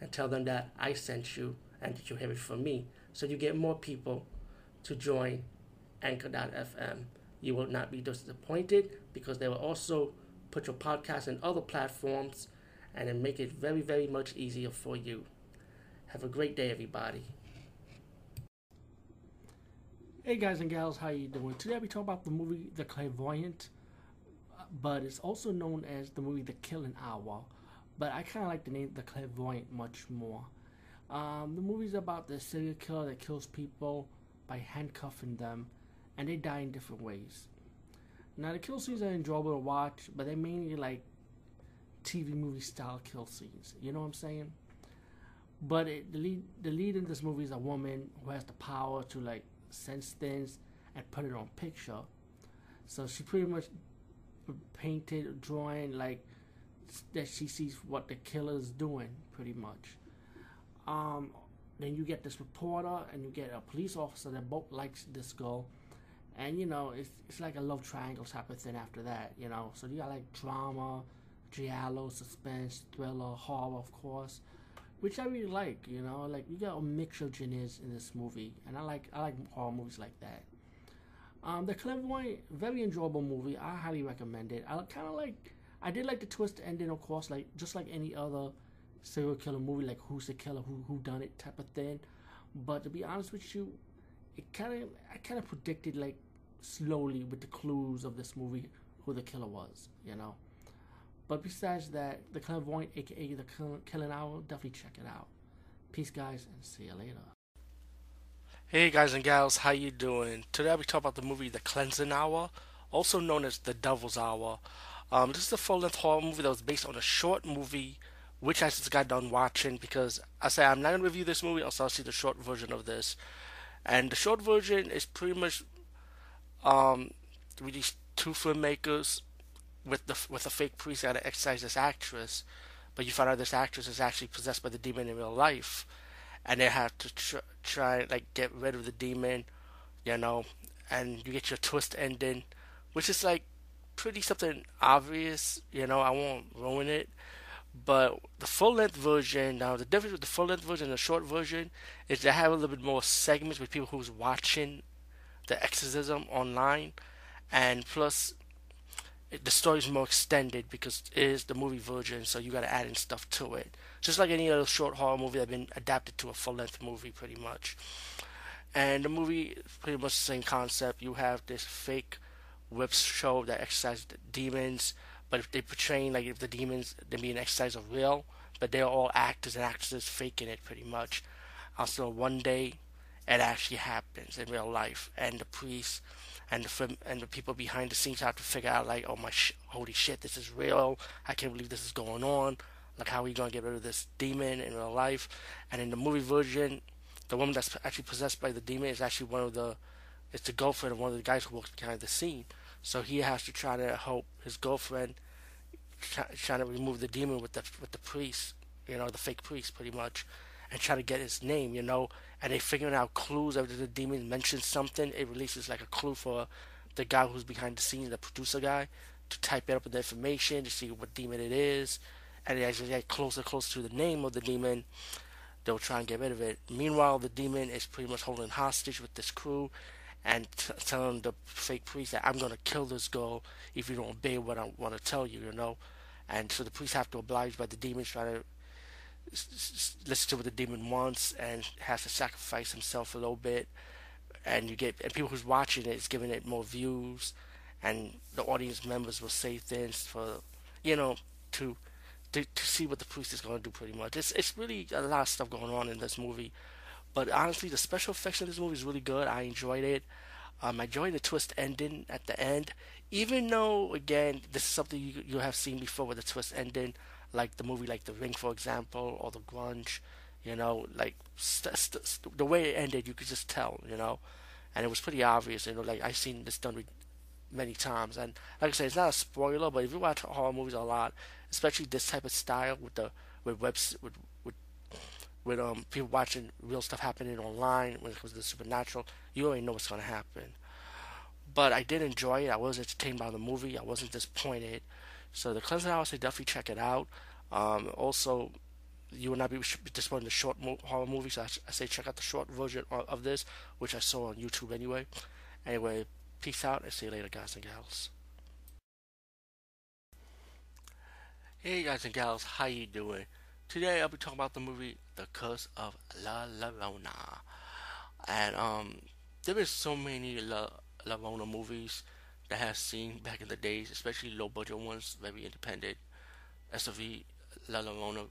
and tell them that I sent you and that you have it from me. So you get more people to join Anchor.fm. You will not be disappointed because they will also put your podcast in other platforms and then make it very, very much easier for you. Have a great day, everybody. Hey guys and gals, how are you doing? Today we talk about the movie The Clairvoyant, but it's also known as the movie The Killing Hour. But I kind of like the name The Clairvoyant much more. Um, the movie's about the serial killer that kills people by handcuffing them, and they die in different ways. Now the kill scenes are enjoyable to watch, but they're mainly like TV movie style kill scenes. You know what I'm saying? But it, the lead the lead in this movie is a woman who has the power to like sense things and put it on picture. So she pretty much painted, drawing like that she sees what the killer's doing, pretty much. Um, then you get this reporter and you get a police officer that both likes this girl, and you know it's it's like a love triangle type of thing after that, you know. So you got like drama, giallo, suspense, thriller, horror, of course which I really like. You know, like you got a mixture of genres in this movie, and I like I like horror movies like that. Um, the Clairvoyant, very enjoyable movie. I highly recommend it. I kind of like. I did like the twist ending, of course, like just like any other serial killer movie, like Who's the Killer, Who Who Done It type of thing. But to be honest with you, it kind of I kind of predicted like slowly with the clues of this movie who the killer was. You know. But besides that, the Clairvoyant, aka the Killing Hour, definitely check it out. Peace, guys, and see you later. Hey guys and gals, how you doing? Today we talk about the movie The Cleansing Hour, also known as The Devil's Hour. Um, this is a full-length horror movie that was based on a short movie, which I just got done watching because I say I'm not gonna review this movie. Also, I'll see the short version of this, and the short version is pretty much um, these two filmmakers with the with a fake priest that to exorcise this actress, but you find out this actress is actually possessed by the demon in real life, and they have to tr- try like get rid of the demon, you know, and you get your twist ending, which is like pretty something obvious, you know. I won't ruin it, but the full length version now the difference with the full length version and the short version is they have a little bit more segments with people who's watching the exorcism online, and plus the story's more extended because it is the movie version, so you got to add in stuff to it. Just like any other short horror movie that's been adapted to a full length movie, pretty much. And the movie is pretty much the same concept. You have this fake whip show that exercises demons, but if they portray like if the demons they being exercise of will, but they're all actors and actresses faking it pretty much. Uh, also, one day it actually happens in real life, and the priest and the and the people behind the scenes have to figure out like, oh my, sh- holy shit, this is real. I can't believe this is going on. Like, how are we gonna get rid of this demon in real life? And in the movie version, the woman that's actually possessed by the demon is actually one of the, it's the girlfriend of one of the guys who works behind the scene. So he has to try to help his girlfriend, try, trying to remove the demon with the with the priest, you know, the fake priest, pretty much and try to get his name, you know. And they figuring out clues after the demon mentions something. It releases like a clue for the guy who's behind the scenes, the producer guy, to type it up with the information to see what demon it is. And as they get closer, closer to the name of the demon, they'll try and get rid of it. Meanwhile, the demon is pretty much holding hostage with this crew and t- telling the fake priest that I'm gonna kill this girl if you don't obey what I want to tell you, you know. And so the priests have to oblige by the demons trying to listen to what the demon wants and has to sacrifice himself a little bit. And you get and people who's watching it is giving it more views and the audience members will say things for you know to to, to see what the priest is to do pretty much. It's it's really a lot of stuff going on in this movie but honestly the special effects in this movie is really good i enjoyed it um, I enjoyed the twist ending at the end, even though again this is something you you have seen before with the twist ending like the movie like The Ring, for example, or The Grudge. You know, like st- st- the way it ended, you could just tell. You know, and it was pretty obvious. You know, like I've seen this done many times, and like I said, it's not a spoiler, but if you watch horror movies a lot, especially this type of style with the with webs with with um people watching real stuff happening online when it comes to the supernatural, you already know what's gonna happen. But I did enjoy it. I was entertained by the movie. I wasn't disappointed. So the Cleansing Hour, I say definitely check it out. Um, also, you will not be disappointed in the short horror movies. So I, I, say check out the short version of, of, this, which I saw on YouTube anyway. Anyway, peace out and see you later, guys and gals. Hey guys and gals, how you doing? Today I'll be talking about the movie The Curse of La Llorona. And um, there been so many La Llorona movies that I have seen back in the days, especially low budget ones, very independent. SOV La Llorona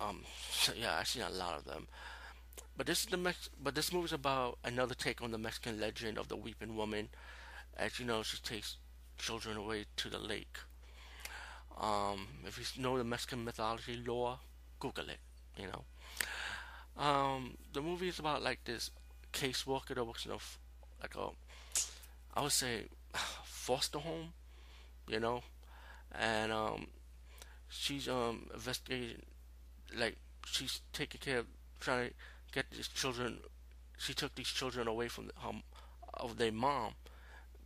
um, so yeah, I've seen a lot of them. But this is the Mex- but this movie's about another take on the Mexican legend of the weeping woman. As you know, she takes children away to the lake. Um, if you know the Mexican mythology lore, Google it. You know. Um, the movie is about like this caseworker that works in a like a, I would say, foster home. You know, and um, she's um investigating like she's taking care of trying to get these children. She took these children away from the, um, of their mom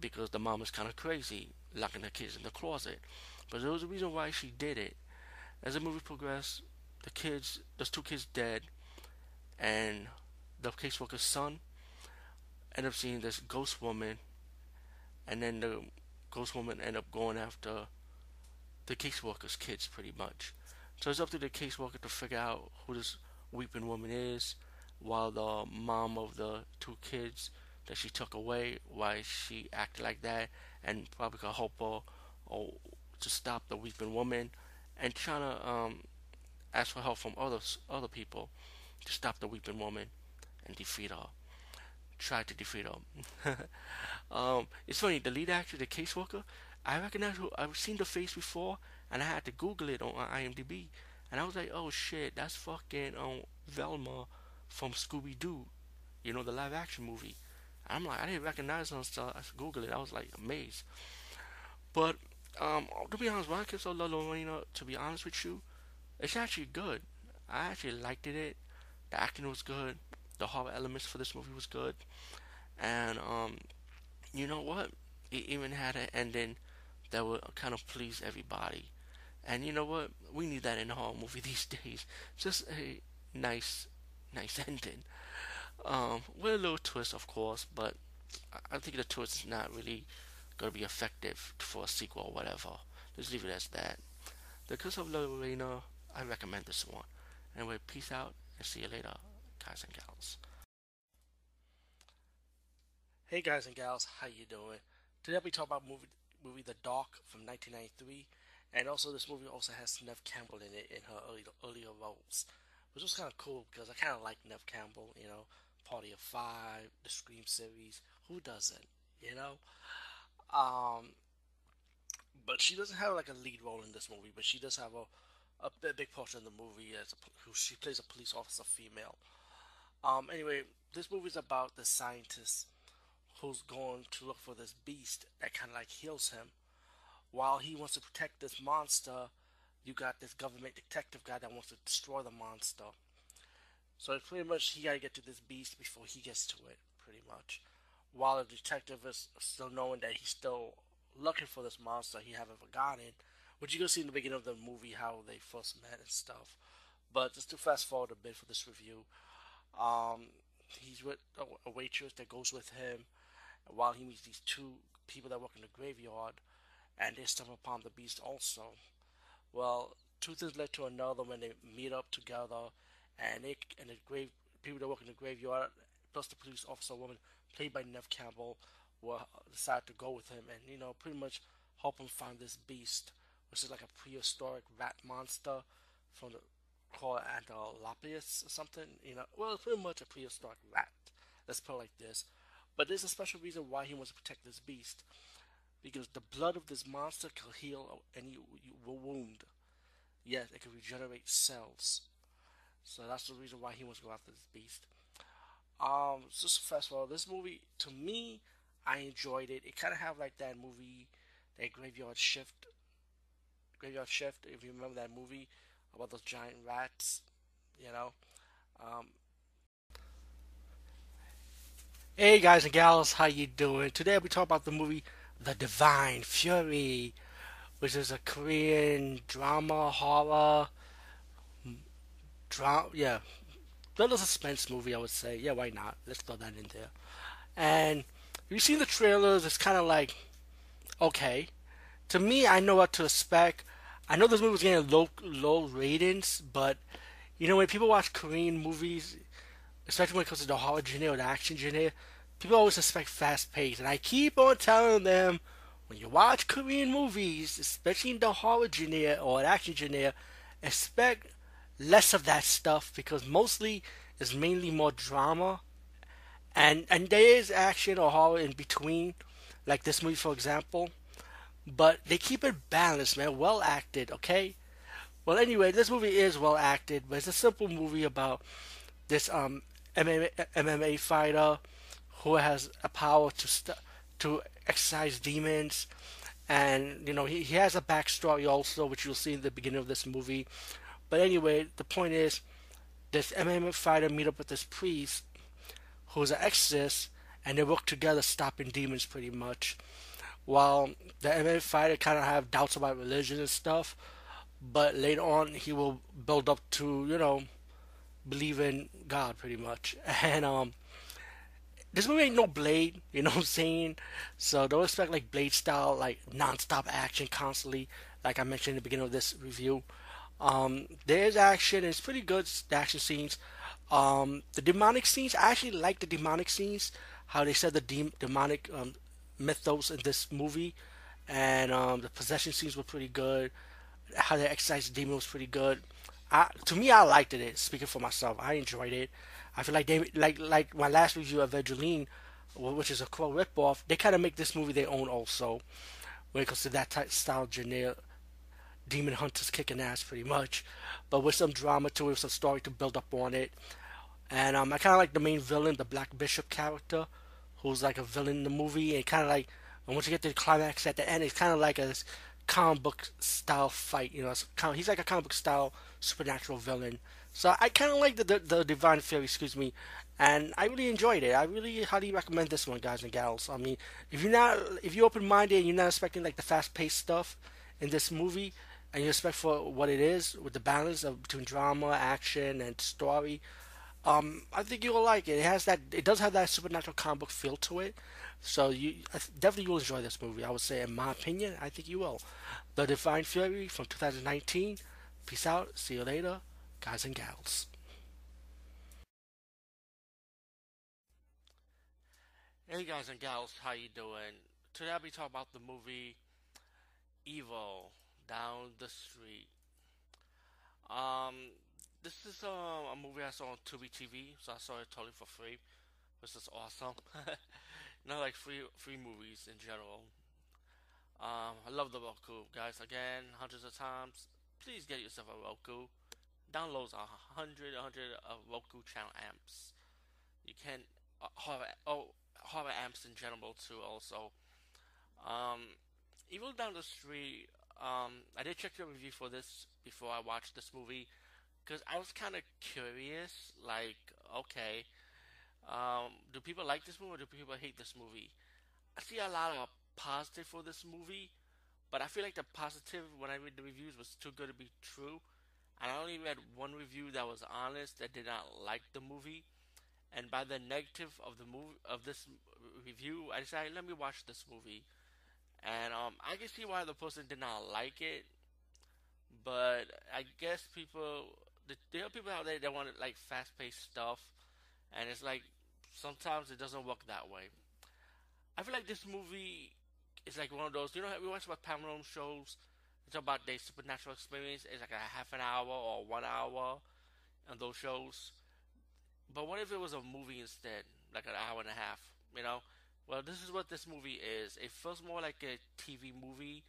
because the mom is kind of crazy, locking the kids in the closet. But there was a reason why she did it. As the movie progressed, the kids, those two kids dead, and the caseworker's son end up seeing this ghost woman, and then the ghost woman end up going after the caseworker's kids pretty much. So it's up to the caseworker to figure out who this weeping woman is, while the mom of the two kids that she took away, why she acted like that, and probably could help her or to stop the weeping woman, and trying to um, ask for help from others, other people to stop the weeping woman and defeat her. Try to defeat her. um, it's funny. The lead actor, the caseworker, I recognize who I've seen the face before, and I had to Google it on IMDb, and I was like, oh shit, that's fucking um Velma from Scooby Doo, you know, the live action movie. I'm like, I didn't recognize her until I Googled it. I was like amazed. But um, to be honest, when I La Llorona, to be honest with you, it's actually good. I actually liked it. The acting was good. The horror elements for this movie was good. And um, you know what? It even had an ending that would kind of please everybody. And you know what? We need that in a horror movie these days. Just a nice, nice ending. Um, with a little twist, of course, but I think the twist is not really going to be effective for a sequel or whatever. Just leave it as that. The Curse of La Llorona, I recommend this one. Anyway, peace out and see you later, guys and gals. Hey guys and gals, how you doing? Today we talk about movie movie The Dark from 1993, and also this movie also has Neve Campbell in it in her early, earlier roles, which was kind of cool because I kind of like Neve Campbell. You know, Party of Five, the Scream series. Who doesn't? You know. Um, but she doesn't have like a lead role in this movie, but she does have a a big portion of the movie a, who she plays a police officer female. Um, anyway, this movie is about the scientist who's going to look for this beast that kind of like heals him. While he wants to protect this monster, you got this government detective guy that wants to destroy the monster. So it's pretty much he got to get to this beast before he gets to it, pretty much. While the detective is still knowing that he's still looking for this monster he haven't forgotten, which you can see in the beginning of the movie how they first met and stuff. But just to fast forward a bit for this review, um, he's with a waitress that goes with him while he meets these two people that work in the graveyard, and they stumble upon the beast also. Well, two things led to another when they meet up together, and they and the grave people that work in the graveyard, plus the police officer woman played by Neve Campbell, will decide to go with him and you know pretty much help him find this beast, which is like a prehistoric rat monster from the called Antilopius or something. You know, well, it's pretty much a prehistoric rat. Let's put it like this. But there's a special reason why he wants to protect this beast. Because the blood of this monster can heal any wound. Yes, it can regenerate cells. So that's the reason why he wants to go after this beast. Um, so first of all, this movie to me, I enjoyed it. It kind of have like that movie, that Graveyard Shift. Graveyard Shift, if you remember that movie about those giant rats, you know. Um, hey guys and gals, how you doing? Today we talk about the movie The Divine Fury, which is a Korean drama horror. Drama, yeah, little suspense movie, I would say. Yeah, why not? Let's throw that in there. And you see the trailers, it's kind of like, okay. To me, I know what to expect. I know this movie was getting low low ratings, but you know when people watch Korean movies, especially when it comes to the horror genre or the action genre, people always expect fast pace, and I keep on telling them when you watch Korean movies, especially in the horror genre or the action genre, expect less of that stuff because mostly it's mainly more drama, and and there is action or horror in between, like this movie for example but they keep it balanced, man. Well acted, okay? Well, anyway, this movie is well acted, but it's a simple movie about this um MMA, MMA fighter who has a power to st- to exercise demons, and you know he, he has a backstory also, which you'll see in the beginning of this movie. But anyway, the point is, this MMA fighter meet up with this priest who's an exorcist, and they work together stopping demons pretty much while the MMA fighter kind of have doubts about religion and stuff, but later on he will build up to you know believe in God pretty much. And um, this movie ain't no Blade, you know what I'm saying? So don't expect like Blade style like non-stop action constantly, like I mentioned in the beginning of this review. Um, there's action, it's pretty good. The action scenes. Um, the demonic scenes, I actually like the demonic scenes. How they said the de- demonic um, mythos in this movie, and um, the possession scenes were pretty good. How they exercise the demon was pretty good. I, to me, I liked it. Speaking for myself, I enjoyed it. I feel like they like like my last review of Evangeline, which is a Crow ripoff. They kind of make this movie their own also, when it comes to that type style genre. Demon hunters kicking ass pretty much, but with some drama to it, with some story to build up on it. And um, I kind of like the main villain, the Black Bishop character who's like a villain in the movie, and kind of like, and once you get to the climax at the end, it's kind of like a comic book style fight. You know, kind of, he's like a comic book style supernatural villain. So I kind of like the, the, the Divine Fury, excuse me, and I really enjoyed it. I really highly recommend this one, guys and gals. I mean, if you're not if you're open minded and you're not expecting like the fast paced stuff in this movie, and you expect for what it is with the balance of between drama, action, and story, um, I think you will like it. It has that. It does have that supernatural comic book feel to it. So you definitely will enjoy this movie. I would say, in my opinion, I think you will. The Divine Fury from 2019. Peace out. See you later, guys and gals. Hey guys and gals, how you doing? Today I'll be talking about the movie Evil Down the Street. Um, this is um, a movie I saw on Tubi TV, so I saw it totally for free, which is awesome. Not like free free movies in general. Um, I love the Roku, guys. Again, hundreds of times. Please get yourself a Roku. Downloads a hundred, a hundred of Roku channel amps. You can uh, horror, oh horror amps in general too. Also, um, Evil Down the Street. Um, I did check the review for this before I watched this movie because I was kind of curious. Like, okay, um, do people like this movie or do people hate this movie? I see a lot of positive for this movie, but I feel like the positive when I read the reviews was too good to be true. And I only read one review that was honest that did not like the movie. And by the negative of the movie of this review, I decided let me watch this movie. And um, I can see why the person did not like it, but I guess people there are people out there that want like fast paced stuff, and it's like sometimes it doesn't work that way. I feel like this movie is like one of those. You know, we watch about paranormal shows. It's about their supernatural experience. It's like a half an hour or one hour on those shows. But what if it was a movie instead, like an hour and a half? You know. Well, this is what this movie is. It feels more like a TV movie.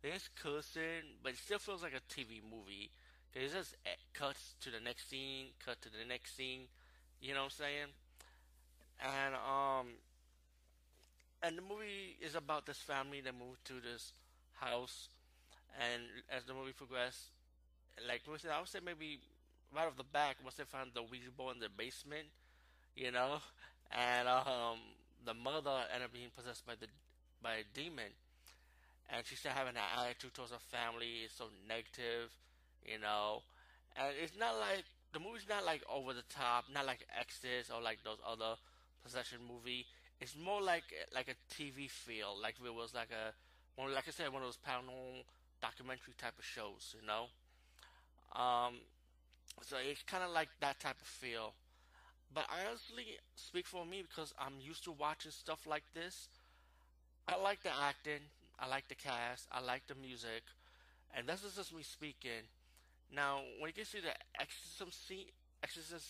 There's cursing, but it still feels like a TV movie Cause it just cuts to the next scene, cut to the next scene. You know what I'm saying? And um, and the movie is about this family that moved to this house, and as the movie progressed, like I would say maybe right off the back, once they found the Ouija board in the basement, you know, and um, the mother ended up being possessed by the by a demon, and she started having an attitude towards her family. So negative, you know, and it's not like the movie's not like over the top, not like Exorcist or like those other possession movie. It's more like like a TV feel, like it was like a one, like I said, one of those paranormal documentary type of shows, you know. Um, so it's kind of like that type of feel. But I honestly speak for me because I'm used to watching stuff like this. I like the acting, I like the cast, I like the music, and this is just me speaking. Now, when it gets to the exorcism scene, exorcism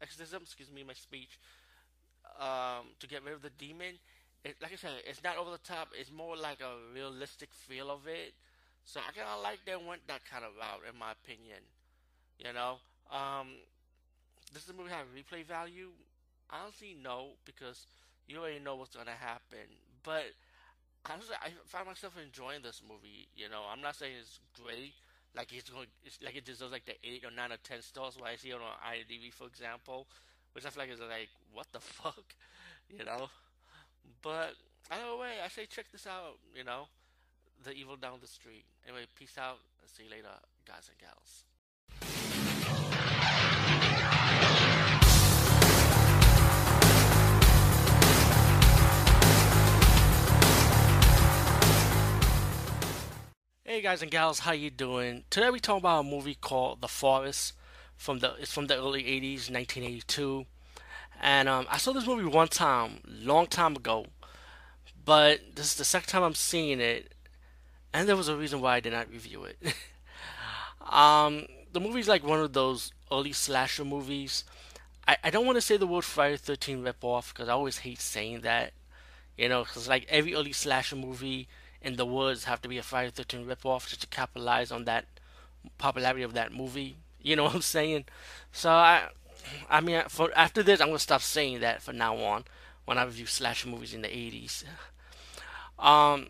exorcism, excuse me, my speech, um, to get rid of the demon, it, like I said, it's not over the top. It's more like a realistic feel of it. So I kind of like they went that kind of route, in my opinion. You know, um, does the movie have replay value? Honestly, no, because you already know what's gonna happen. But honestly, I find myself enjoying this movie. You know, I'm not saying it's great, like it's going, like it deserves like the eight or nine or ten stars. What I see on IMDb, for example, which I feel like is like, what the fuck, you know? But either way, I say check this out. You know, the evil down the street. Anyway, peace out. See you later, guys and gals. Hey guys and gals, how you doing? Today we talk about a movie called The Forest from the it's from the early 80s, 1982. And um, I saw this movie one time, long time ago, but this is the second time I'm seeing it, and there was a reason why I did not review it. um, the movie's like one of those early slasher movies. I, I don't want to say the word Friday 13 ripoff because I always hate saying that. You know, because like every early slasher movie in the woods have to be a Friday 13 ripoff just to capitalize on that popularity of that movie. You know what I'm saying? So I, I mean, for after this, I'm gonna stop saying that for now on when I review slasher movies in the 80s. Um,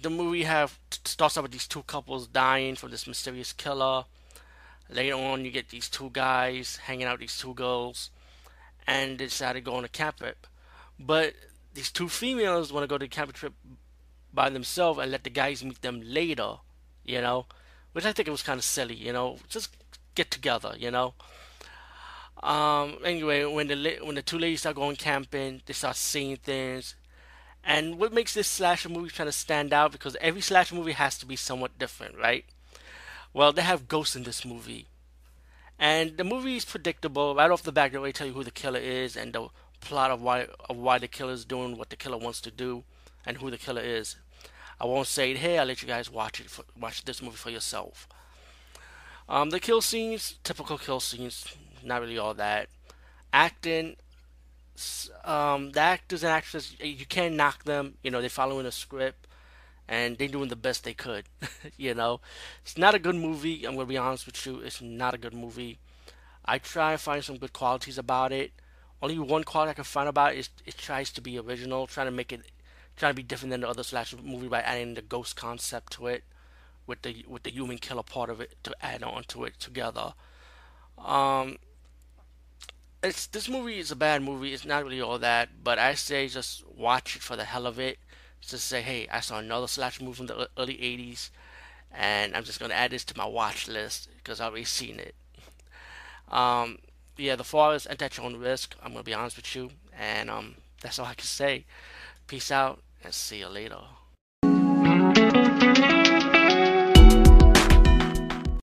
the movie have starts off with these two couples dying from this mysterious killer. Later on, you get these two guys hanging out these two girls, and they decide to go on a camp trip. But these two females want to go to the camp trip by themselves and let the guys meet them later, you know, which I think it was kind of silly, you know, just get together, you know. Um, anyway, when the when the two ladies start going camping, they start seeing things, and what makes this slasher movie kind of stand out because every slasher movie has to be somewhat different, right? Well, they have ghosts in this movie. And the movie is predictable. Right off the bat, they already tell you who the killer is and the plot of why of why the killer is doing what the killer wants to do and who the killer is. I won't say it here. I'll let you guys watch it. For, watch this movie for yourself. Um, the kill scenes, typical kill scenes, not really all that. Acting, um, the actors and actresses, you can't knock them. You know, they're following a script and they're doing the best they could. you know, it's not a good movie. I'm gonna be honest with you. It's not a good movie. I try and find some good qualities about it. Only one quality I can find about it is it tries to be original, trying to make it, trying to be different than the other slasher movie by adding the ghost concept to it, with the with the human killer part of it to add on to it together. Um, it's this movie is a bad movie. It's not really all that, but I say just watch it for the hell of it. Just say, hey, I saw another slasher movie from the early '80s, and I'm just gonna add this to my watch list because I've already seen it. Um, yeah, the forest and at your own risk. I'm gonna be honest with you, and um, that's all I can say. Peace out, and see you later.